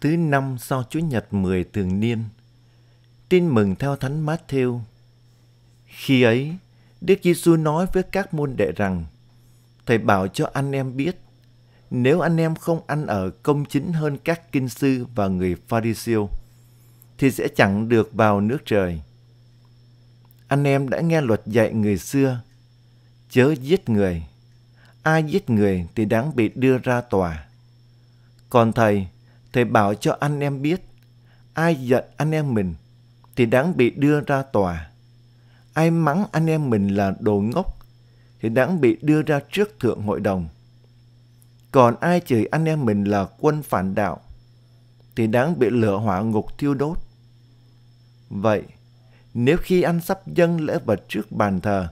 Thứ năm sau Chúa Nhật 10 thường niên. Tin mừng theo Thánh Matthew. Khi ấy, Đức Giêsu nói với các môn đệ rằng: Thầy bảo cho anh em biết, nếu anh em không ăn ở công chính hơn các kinh sư và người Pharisêu, thì sẽ chẳng được vào nước trời. Anh em đã nghe luật dạy người xưa, chớ giết người. Ai giết người thì đáng bị đưa ra tòa. Còn thầy, thầy bảo cho anh em biết, ai giận anh em mình thì đáng bị đưa ra tòa. Ai mắng anh em mình là đồ ngốc thì đáng bị đưa ra trước thượng hội đồng. Còn ai chửi anh em mình là quân phản đạo thì đáng bị lửa hỏa ngục thiêu đốt. Vậy, nếu khi anh sắp dâng lễ vật trước bàn thờ,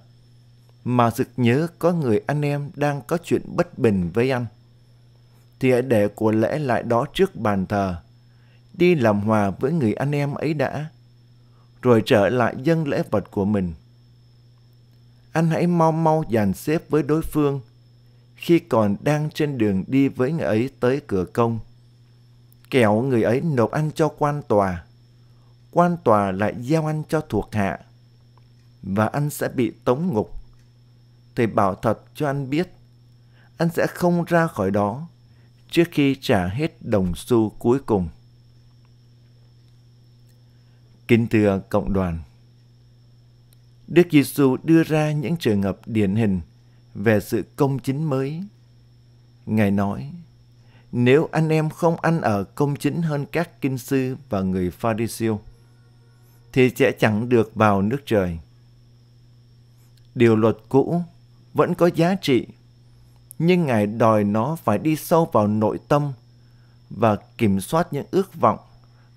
mà sực nhớ có người anh em đang có chuyện bất bình với anh, thì hãy để của lễ lại đó trước bàn thờ, đi làm hòa với người anh em ấy đã, rồi trở lại dâng lễ vật của mình. Anh hãy mau mau dàn xếp với đối phương khi còn đang trên đường đi với người ấy tới cửa công. Kẻo người ấy nộp anh cho quan tòa, quan tòa lại giao anh cho thuộc hạ, và anh sẽ bị tống ngục. Thầy bảo thật cho anh biết, anh sẽ không ra khỏi đó trước khi trả hết đồng xu cuối cùng. Kính thưa cộng đoàn, Đức Giêsu đưa ra những trường hợp điển hình về sự công chính mới. Ngài nói, nếu anh em không ăn ở công chính hơn các kinh sư và người pha ri siêu thì sẽ chẳng được vào nước trời. Điều luật cũ vẫn có giá trị nhưng Ngài đòi nó phải đi sâu vào nội tâm và kiểm soát những ước vọng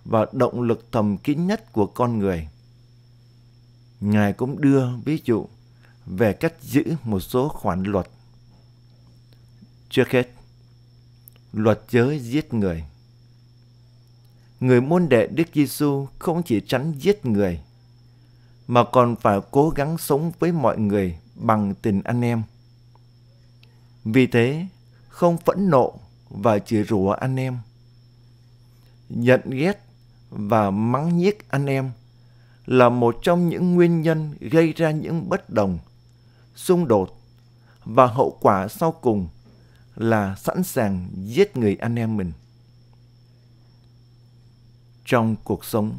và động lực thầm kín nhất của con người. Ngài cũng đưa ví dụ về cách giữ một số khoản luật. Trước hết, luật giới giết người. Người môn đệ Đức Giêsu không chỉ tránh giết người, mà còn phải cố gắng sống với mọi người bằng tình anh em vì thế, không phẫn nộ và chửi rủa anh em. giận ghét và mắng nhiếc anh em là một trong những nguyên nhân gây ra những bất đồng, xung đột và hậu quả sau cùng là sẵn sàng giết người anh em mình. Trong cuộc sống,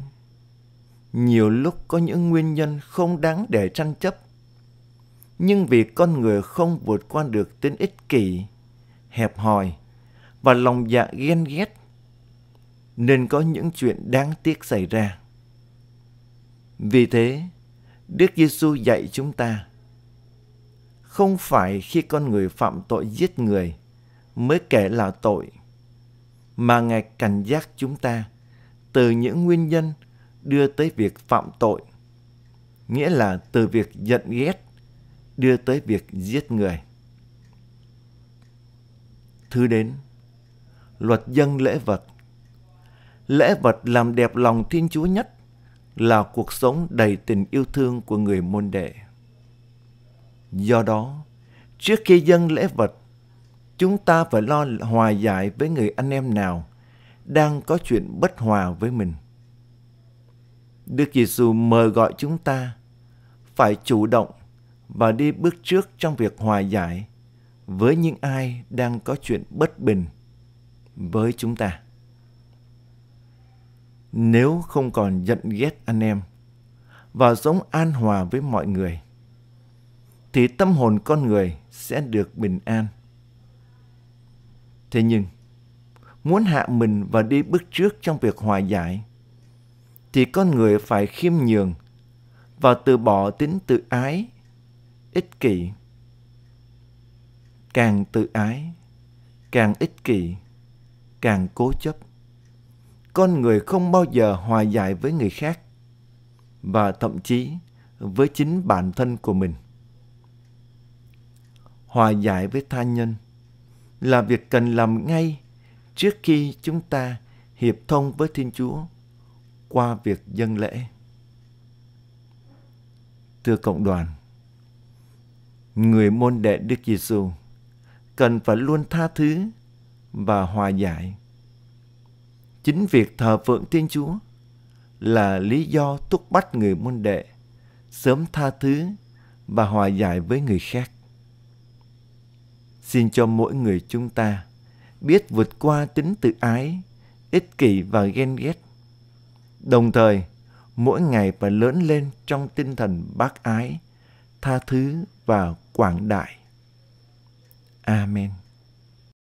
nhiều lúc có những nguyên nhân không đáng để tranh chấp nhưng vì con người không vượt qua được tính ích kỷ, hẹp hòi và lòng dạ ghen ghét, nên có những chuyện đáng tiếc xảy ra. Vì thế, Đức Giêsu dạy chúng ta không phải khi con người phạm tội giết người mới kể là tội, mà Ngài cảnh giác chúng ta từ những nguyên nhân đưa tới việc phạm tội, nghĩa là từ việc giận ghét đưa tới việc giết người. Thứ đến, luật dân lễ vật. Lễ vật làm đẹp lòng Thiên Chúa nhất là cuộc sống đầy tình yêu thương của người môn đệ. Do đó, trước khi dâng lễ vật, chúng ta phải lo hòa giải với người anh em nào đang có chuyện bất hòa với mình. Đức Giêsu mời gọi chúng ta phải chủ động và đi bước trước trong việc hòa giải với những ai đang có chuyện bất bình với chúng ta. Nếu không còn giận ghét anh em và sống an hòa với mọi người, thì tâm hồn con người sẽ được bình an. Thế nhưng, muốn hạ mình và đi bước trước trong việc hòa giải, thì con người phải khiêm nhường và từ bỏ tính tự ái ích kỷ. Càng tự ái, càng ích kỷ, càng cố chấp. Con người không bao giờ hòa giải với người khác và thậm chí với chính bản thân của mình. Hòa giải với tha nhân là việc cần làm ngay trước khi chúng ta hiệp thông với thiên chúa qua việc dân lễ. Thưa cộng đoàn người môn đệ Đức Giêsu cần phải luôn tha thứ và hòa giải. Chính việc thờ phượng Thiên Chúa là lý do thúc bắt người môn đệ sớm tha thứ và hòa giải với người khác. Xin cho mỗi người chúng ta biết vượt qua tính tự ái, ích kỷ và ghen ghét. Đồng thời, mỗi ngày phải lớn lên trong tinh thần bác ái, tha thứ và quảng đại. Amen.